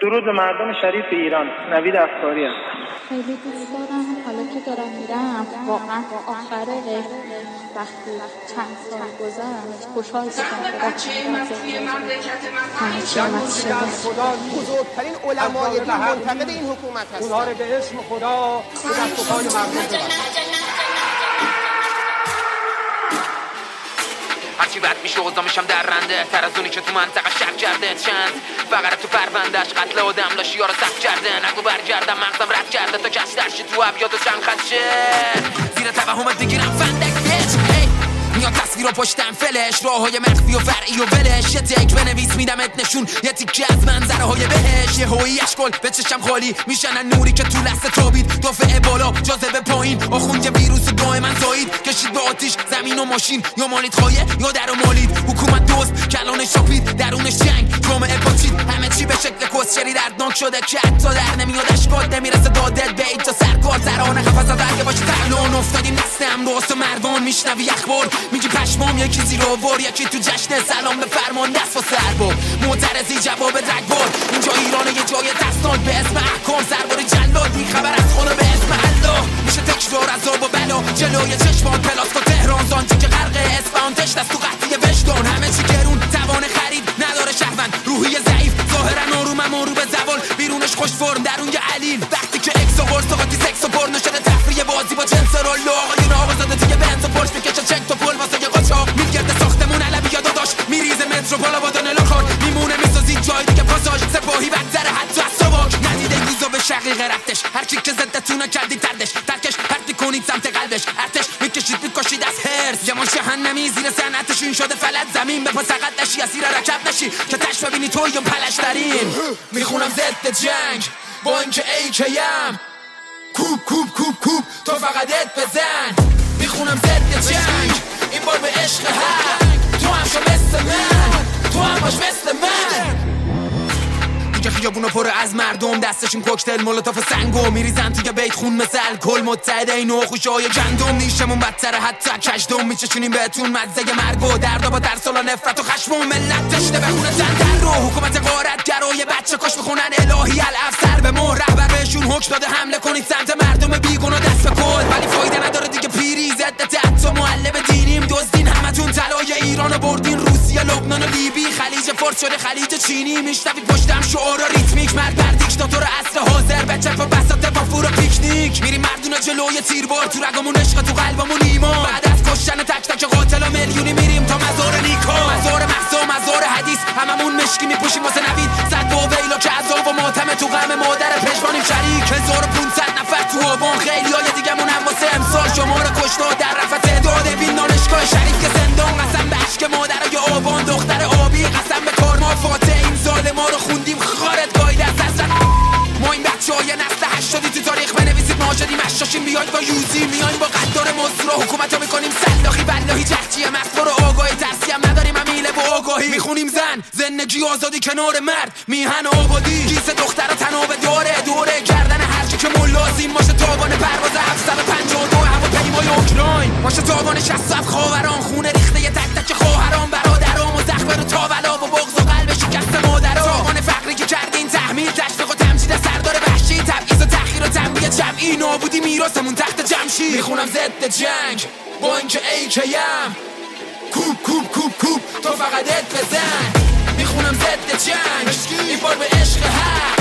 درود مردم شریف ایران. نوید افکاری هستم خیلی دوست دارم. حالا که دارم میرم واقعا آخر وقتی چند سال گذشت خوشحال شدم همه چی خدا بزرگترین علمای دین منتقد این حکومت هست اونها رو به اسم خدا به دست مردم هرچی بد میشه اوضا میشم در رنده تر از اونی که تو منطقه شک کرده. چند؟ فقط تو پروندهش قتل آدم ها رو سخت کرده. نگو برگردم مغزم رد کرده. تا کس درشی تو ابیات و چند خدشه. زیر توهمت بگیرم فندک. میاد تصویر و پشتم فلش راه های مخفی و فرعی و ولش. یه تک بنویس میدمت نشون. یه تیکه از منظره های بهش. یه هوی اشکل به چشم خالی میشنن نوری که تو لحظه تابید. دافعه بالا جاذبه پایین. آخون یه ویروس دائما زایید. کشید به آتیش زمین و ماشین. یا مالید خواهی یا در و مالید. حکومت دوست کلان شاپید. درونش جنگ جامعه پاچید همه چی به شکل کسچری دردناک شده که حتی در نمیاد اشکات نمی‌رسه دادت به اینجا سرکار ترانه خفص اگه تحلان افتادیم نسل امروز و مردان میشنوی اخبار. میگی پشمام یکی زیر آور یکی تو جشن سلام به فرمان. دست و سربار معترضی جواب رگبار اینجا ایران یه جای دستان. به اسم احکام سربار جلاد. خبر از خدا به اسم الله. میشه تکرار عذاب و بلا. جلوی چشمان پلاس تهران. زانتی که غرق اسفان تشت از تو بالا با دانه لاکار میمونه می‌سازی جای دیگه پاساژ. سپاهی بدتره حتی از سواک ندیده گوزو به شقیقه رفتش. هر چی که زدتونه کردی تردش. ترکش پرتی کنید سمت قلبش. ارتش می‌کشید می‌کشید از هرس یه ماش جهنمی زیر سنتش این شده فلت زمین به پسقت نشی اسیر رکب نشی. که تش ببینی تویم پلش داریم می‌خونم ضد جنگ. با اینکه ای کوب کوب کوب کوب. تو فقط ات بزن. می‌خونم ضد جنگ. این بار به عشق هنگ تو هم شو مثل من. خیابونو پر از مردم دستشون کوکتل مولوتاف سنگو. میریزن توی بیت خون مثل کل متحده این و خوشای گندم. نیشمون بدتره حتی کشدم. میچشونیم بهتون مزه مرگ و درد با ترس و نفرت و خشم و ملت تشنه بخونه زندر رو حکومت غارت گرای بچه کاش بخونن الهی الافسر. به مهر رهبر بهشون حکم داده حمله کنید سمت فارس شده خلیج چینی میشنوید پشتم شعار و ریتمیک. مرد بر دیکتاتور اصل حاضر. به چپ و بساط با فور و پیکنیک. میریم مردونه جلوی تیربار. تو رگمون عشق تو قلبمون ایمان. بعد از کشتن تک تک قاتل و میلیونی میریم تا مزار نیکا مزار محسا مزار حدیث. هممون مشکی میپوشیم واسه بیاید با یوزی میایم با قدار مزدور حکومت ها می‌کنیم سلاخی بلاهی جهچیه مست برو آگاهی ترسی هم نداریم امیله با آگاهی. می‌خونیم زن زندگی آزادی کنار مرد. میهن آبادی. گیس دختر تناب داره دوره گردن هرچی که ملازیم باشه تابان پرواز 752 هواپیمای اوکراین. باشه تابان 67 خاوران جمعی نابودی میراثمون تحت جمشید. می‌خونم ضد جنگ با اینکه ای کیم کوب کوب کوب کوب تو فقط ات بزن. می‌خونم ضد جنگ. این بار به عشق هست.